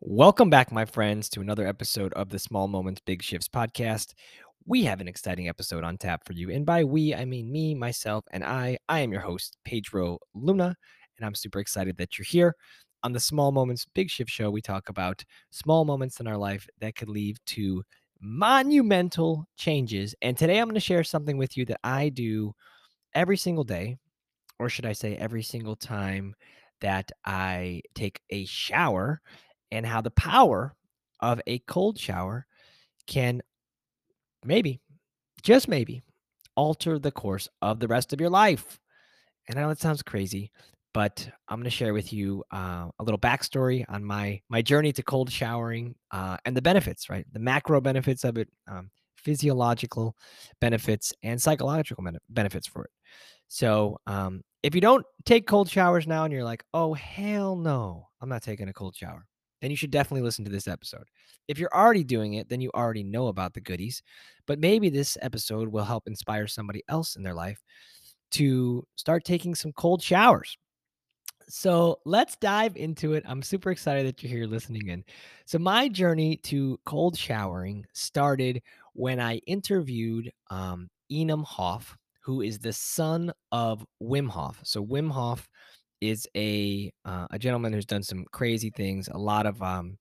Welcome back, my friends, to another episode of the Small Moments Big Shifts podcast. We have an exciting episode on tap for you. And by we, I mean me, myself, and I. I am your host, Pedro Luna, and I'm super excited that you're here. On the Small Moments Big Shift show, we talk about small moments in our life that could lead to monumental changes. And today I'm going to share something with you that I do every single day, or should I say, every single time that I take a shower and how the power of a cold shower can maybe, just maybe, alter the course of the rest of your life. And I know it sounds crazy, but I'm going to share with you uh, a little backstory on my my journey to cold showering uh, and the benefits, right? The macro benefits of it, um, physiological benefits, and psychological benefits for it. So, um, if you don't take cold showers now and you're like, oh, hell no, I'm not taking a cold shower then you should definitely listen to this episode. If you're already doing it, then you already know about the goodies. But maybe this episode will help inspire somebody else in their life to start taking some cold showers. So let's dive into it. I'm super excited that you're here listening in. So, my journey to cold showering started when I interviewed um, Enahm Hof, who is the son of Wim Hof. So, Wim Hof is a uh, a gentleman who's done some crazy things. A lot of um,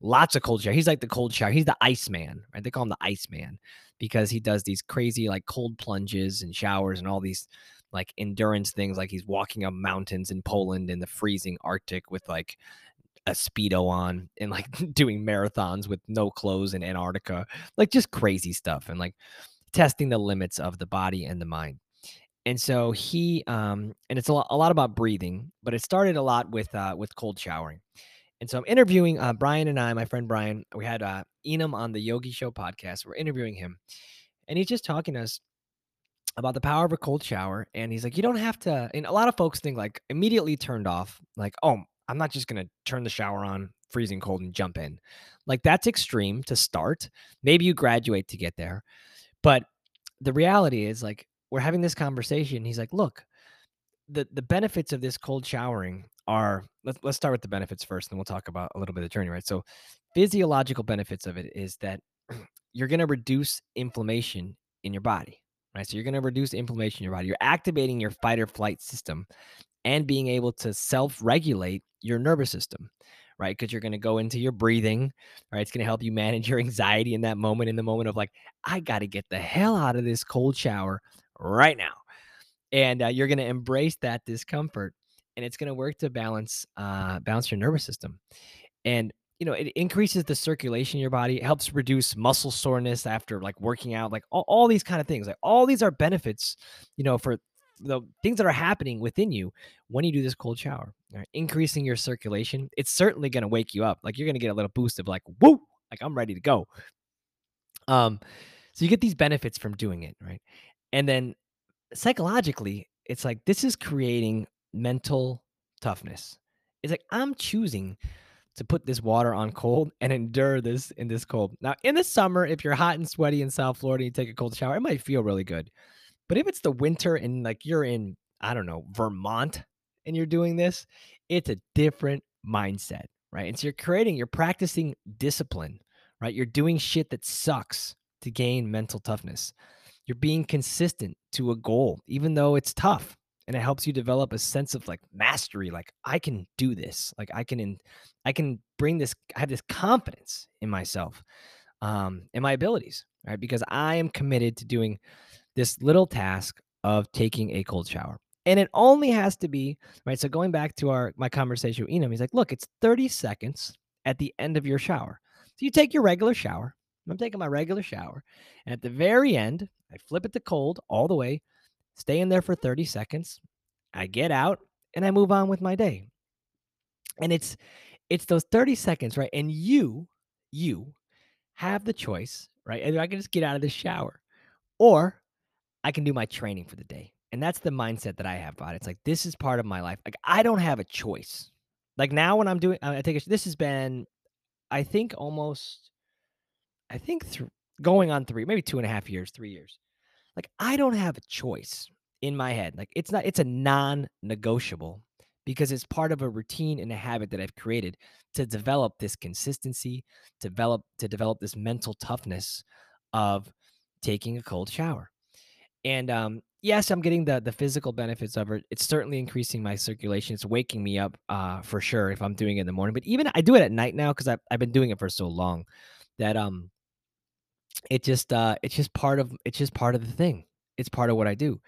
lots of cold shower. He's like the cold shower. He's the ice man, right? They call him the ice man because he does these crazy like cold plunges and showers and all these like endurance things. Like he's walking up mountains in Poland in the freezing Arctic with like a speedo on and like doing marathons with no clothes in Antarctica, like just crazy stuff and like testing the limits of the body and the mind and so he um and it's a lot, a lot about breathing but it started a lot with uh with cold showering. And so i'm interviewing uh brian and i my friend brian we had uh Enahm on the yogi show podcast. We're interviewing him and he's just talking to us about the power of a cold shower and he's like you don't have to and a lot of folks think like immediately turned off like oh i'm not just gonna turn the shower on freezing cold and jump in. Like that's extreme to start. Maybe you graduate to get there but the reality is like we're having this conversation. He's like, look, the the benefits of this cold showering are let's let's start with the benefits first, and we'll talk about a little bit of journey, right? So physiological benefits of it is that you're gonna reduce inflammation in your body, right? So you're gonna reduce inflammation in your body. You're activating your fight or flight system and being able to self-regulate your nervous system right? Because you're going to go into your breathing, right? It's going to help you manage your anxiety in that moment, in the moment of like, I got to get the hell out of this cold shower right now. And uh, you're going to embrace that discomfort and it's going to work to balance uh, balance your nervous system. And you know, it increases the circulation in your body. It helps reduce muscle soreness after like working out, like all, all these kind of things. Like all these are benefits, you know, for the things that are happening within you when you do this cold shower. Right? Increasing your circulation, it's certainly going to wake you up. Like you're going to get a little boost of like, whoa, like I'm ready to go. Um, so you get these benefits from doing it, right? And then psychologically, it's like this is creating mental toughness. It's like I'm choosing to put this water on cold and endure this in this cold. Now, in the summer, if you're hot and sweaty in South Florida, and you take a cold shower, it might feel really good. But if it's the winter and like you're in, I don't know, Vermont and you're doing this, it's a different mindset, right? And so you're creating, you're practicing discipline, right? You're doing shit that sucks to gain mental toughness. You're being consistent to a goal, even though it's tough. And it helps you develop a sense of like mastery. Like I can do this. Like I can, in, I can bring this. I have this confidence in myself, um, in my abilities, right? Because I am committed to doing this little task of taking a cold shower. And it only has to be right. So going back to our my conversation with Enahm, he's like, look, it's 30 seconds at the end of your shower. So you take your regular shower, I'm taking my regular shower. And at the very end, I flip it to cold all the way, stay in there for 30 seconds. I get out and I move on with my day. And it's it's those 30 seconds, right? And you, you have the choice, right? Either I can just get out of the shower or I can do my training for the day. And that's the mindset that I have about it. It's like this is part of my life. Like I don't have a choice. Like now when I'm doing I take a, this has been I think almost I think th- going on three, maybe two and a half years, three years. Like I don't have a choice in my head. Like it's not, it's a non-negotiable because it's part of a routine and a habit that I've created to develop this consistency, develop to develop this mental toughness of taking a cold shower. And um, yes, I'm getting the the physical benefits of it. It's certainly increasing my circulation. It's waking me up uh, for sure if I'm doing it in the morning. But even I do it at night now because I've, I've been doing it for so long that um it just uh it's just part of it's just part of the thing. It's part of what I do.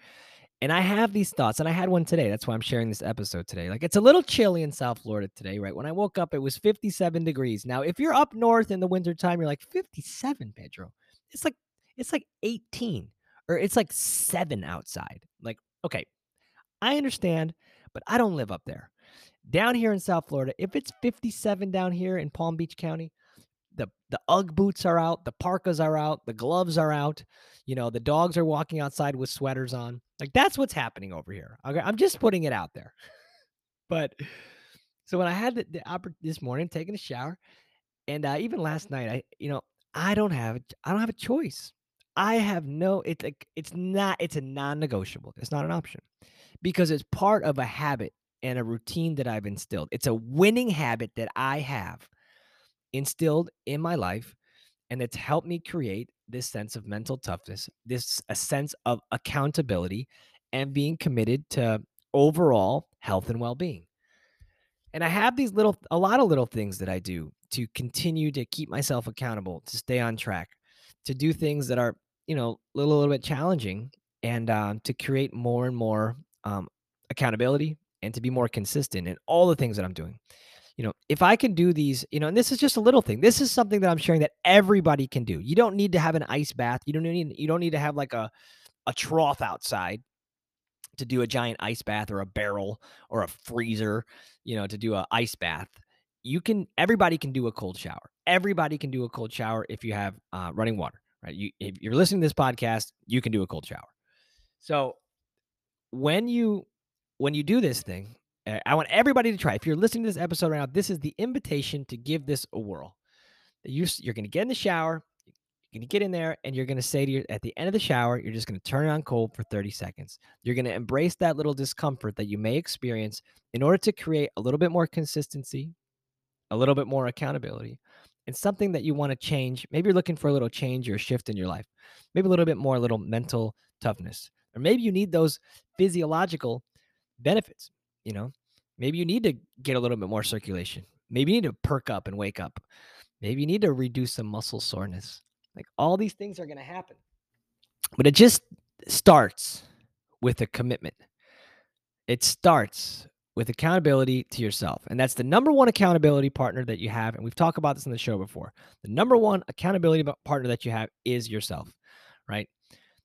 And I have these thoughts, and I had one today. That's why I'm sharing this episode today. Like, it's a little chilly in South Florida today, right? When I woke up, it was 57 degrees. Now, if you're up north in the wintertime, you're like, 57, Pedro. It's like, it's like 18 or it's like seven outside. Like, okay, I understand, but I don't live up there. Down here in South Florida, if it's 57 down here in Palm Beach County, the the UGG boots are out, the parkas are out, the gloves are out. You know, the dogs are walking outside with sweaters on. Like that's what's happening over here. Okay, I'm just putting it out there. but so when I had the, the this morning, taking a shower, and uh, even last night, I you know I don't have I don't have a choice. I have no. It's like it's not. It's a non-negotiable. It's not an option because it's part of a habit and a routine that I've instilled. It's a winning habit that I have instilled in my life and it's helped me create this sense of mental toughness this a sense of accountability and being committed to overall health and well-being. And i have these little a lot of little things that i do to continue to keep myself accountable to stay on track to do things that are you know a little, little bit challenging and um, to create more and more um, accountability and to be more consistent in all the things that i'm doing you know, if I can do these, you know, and this is just a little thing. This is something that I'm sharing that everybody can do. You don't need to have an ice bath. You don't need you don't need to have like a a trough outside to do a giant ice bath or a barrel or a freezer, you know, to do a ice bath. You can everybody can do a cold shower. Everybody can do a cold shower if you have uh, running water, right? You if you're listening to this podcast, you can do a cold shower. So when you when you do this thing, Eh, I want everybody to try. If you're listening to this episode right now, this is the invitation to give this a whirl. You, you're going to get in the shower, you're going to get in there, and you're going to say to your, at the end of the shower, you're just going to turn it on cold for 30 seconds. You're going to embrace that little discomfort that you may experience in order to create a little bit more consistency, a little bit more accountability, and something that you want to change. Maybe you're looking for a little change or a shift in your life, maybe a little bit more, a little mental toughness, or maybe you need those physiological benefits you know, maybe you need to get a little bit more circulation. Maybe you need to perk up and wake up. Maybe you need to reduce some muscle soreness. Like all these things are going to happen. But it just starts with a commitment. It starts with accountability to yourself. And that's the number one accountability partner that you have. And we've talked about this in the show before. The number one accountability partner that you have is yourself, right?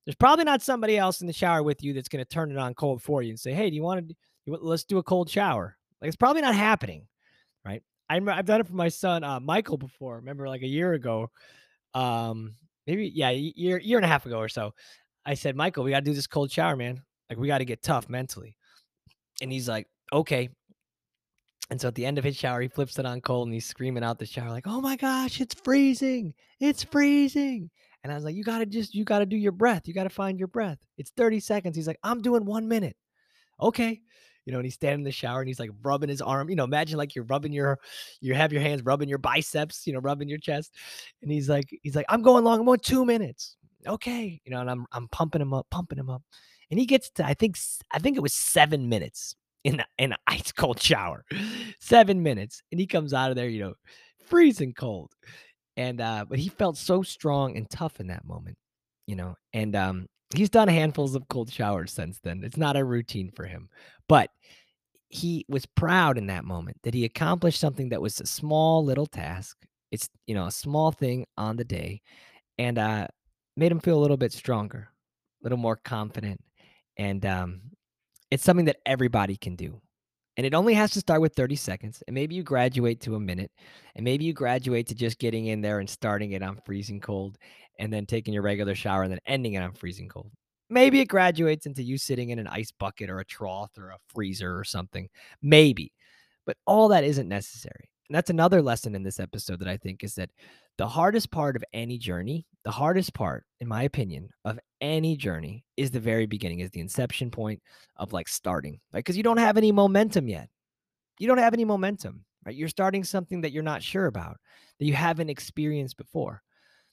There's probably not somebody else in the shower with you that's going to turn it on cold for you and say, "Hey, do you want to let's do a cold shower"? Like it's probably not happening, right? I I've done it for my son uh, Michael before. Remember, like a year ago, um, maybe yeah, year year and a half ago or so. I said, Michael, we got to do this cold shower, man. Like we got to get tough mentally. And he's like, okay. And so at the end of his shower, he flips it on cold and he's screaming out the shower, like, oh my gosh, it's freezing. It's freezing. And I was like, you got to just, you got to do your breath. You got to find your breath. It's 30 seconds. He's like, I'm doing one minute. Okay. You know, and he's standing in the shower and he's like rubbing his arm. You know, imagine like you're rubbing your, you have your hands rubbing your biceps, you know, rubbing your chest. And he's like, he's like, I'm going long. I'm going two minutes. Okay. You know, and I'm, I'm pumping him up, pumping him up. And he gets to, I think, I think it was seven minutes in, in an ice cold shower, seven minutes. And he comes out of there, you know, freezing cold and uh but he felt so strong and tough in that moment you know and um he's done handfuls of cold showers since then it's not a routine for him but he was proud in that moment that he accomplished something that was a small little task it's you know a small thing on the day and uh made him feel a little bit stronger a little more confident and um it's something that everybody can do and it only has to start with 30 seconds. And maybe you graduate to a minute. And maybe you graduate to just getting in there and starting it on freezing cold and then taking your regular shower and then ending it on freezing cold. Maybe it graduates into you sitting in an ice bucket or a trough or a freezer or something. Maybe. But all that isn't necessary. And that's another lesson in this episode that I think is that the hardest part of any journey, the hardest part, in my opinion, of any journey is the very beginning, is the inception point of like starting, right? Because you don't have any momentum yet. you don't have any momentum, right? You're starting something that you're not sure about, that you haven't experienced before.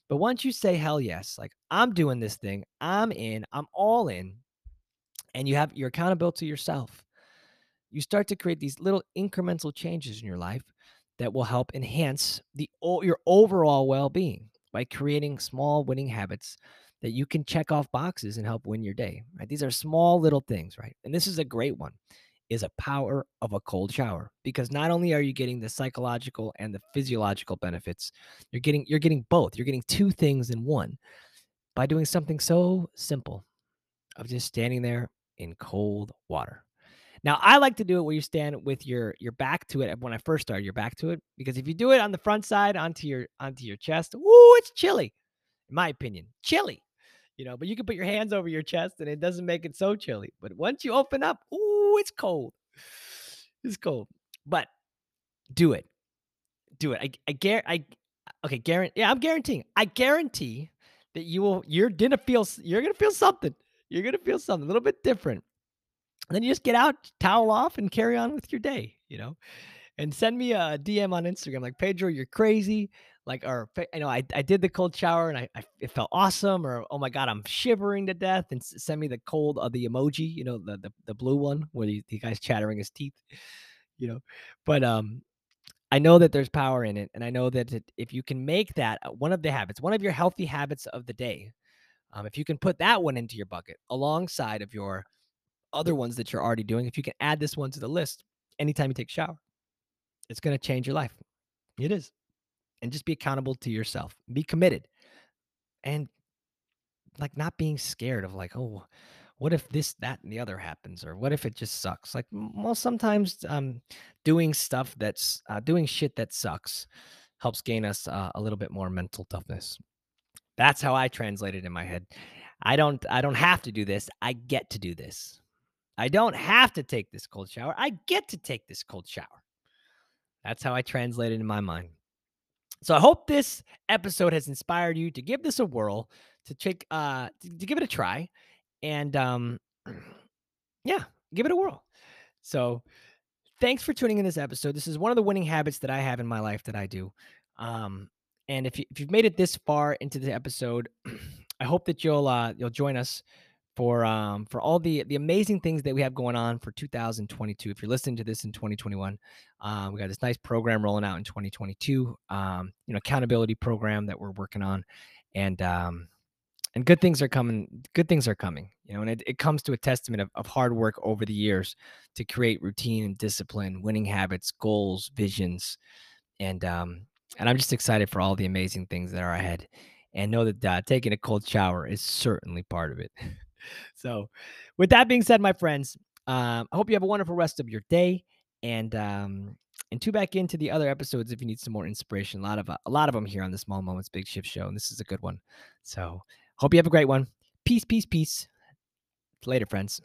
But once you say hell yes, like I'm doing this thing, I'm in, I'm all in, and you have you're accountable to yourself, you start to create these little incremental changes in your life that will help enhance the your overall well-being by creating small winning habits that you can check off boxes and help win your day. Right? These are small little things, right? And this is a great one is a power of a cold shower because not only are you getting the psychological and the physiological benefits, you're getting you're getting both. You're getting two things in one by doing something so simple of just standing there in cold water. Now, I like to do it where you stand with your your back to it when I first started, your back to it because if you do it on the front side onto your onto your chest, ooh, it's chilly. In my opinion, chilly. You know, but you can put your hands over your chest and it doesn't make it so chilly. But once you open up, ooh, it's cold. It's cold. But do it. Do it. I I guarantee I okay, guarantee yeah, I'm guaranteeing. I guarantee that you will you're gonna feel you're gonna feel something. You're gonna feel something a little bit different And then you just get out, towel off, and carry on with your day, you know? And send me a DM on Instagram, like, Pedro, you're crazy. Like, or, you know, I, I did the cold shower and I, I it felt awesome. Or, oh my God, I'm shivering to death. And send me the cold of uh, the emoji, you know, the, the, the blue one where the, the guy's chattering his teeth, you know? But, um, I know that there's power in it. And I know that it, if you can make that uh, one of the habits, one of your healthy habits of the day, um, if you can put that one into your bucket alongside of your other ones that you're already doing, if you can add this one to the list anytime you take a shower, it's going to change your life. It is. And just be accountable to yourself. Be committed. And like not being scared of like, oh, what if this, that, and the other happens? Or what if it just sucks? Like, well, sometimes um, doing stuff that's uh, doing shit that sucks helps gain us uh, a little bit more mental toughness. That's how I translate it in my head. I don't I don't have to do this. I get to do this. I don't have to take this cold shower. I get to take this cold shower. That's how I translate it in my mind. So I hope this episode has inspired you to give this a whirl, to take uh to, to give it a try. And um yeah, give it a whirl. So thanks for tuning in this episode. This is one of the winning habits that I have in my life that I do. Um and if you if you've made it this far into the episode, I hope that you'll uh you'll join us for um for all the the amazing things that we have going on for 2022. If you're listening to this in 2021, um, we got this nice program rolling out in 2022. Um, you know, accountability program that we're working on, and um, and good things are coming. Good things are coming. You know, and it, it comes to a testament of, of hard work over the years to create routine and discipline, winning habits, goals, visions, and um, and I'm just excited for all the amazing things that are ahead. And know that uh, taking a cold shower is certainly part of it. so, with that being said, my friends, um, I hope you have a wonderful rest of your day, and um, and tune back into the other episodes if you need some more inspiration. A lot of uh, a lot of them here on the Small Moments Big Shift Show, and this is a good one. So, hope you have a great one. Peace, peace, peace. Later, friends.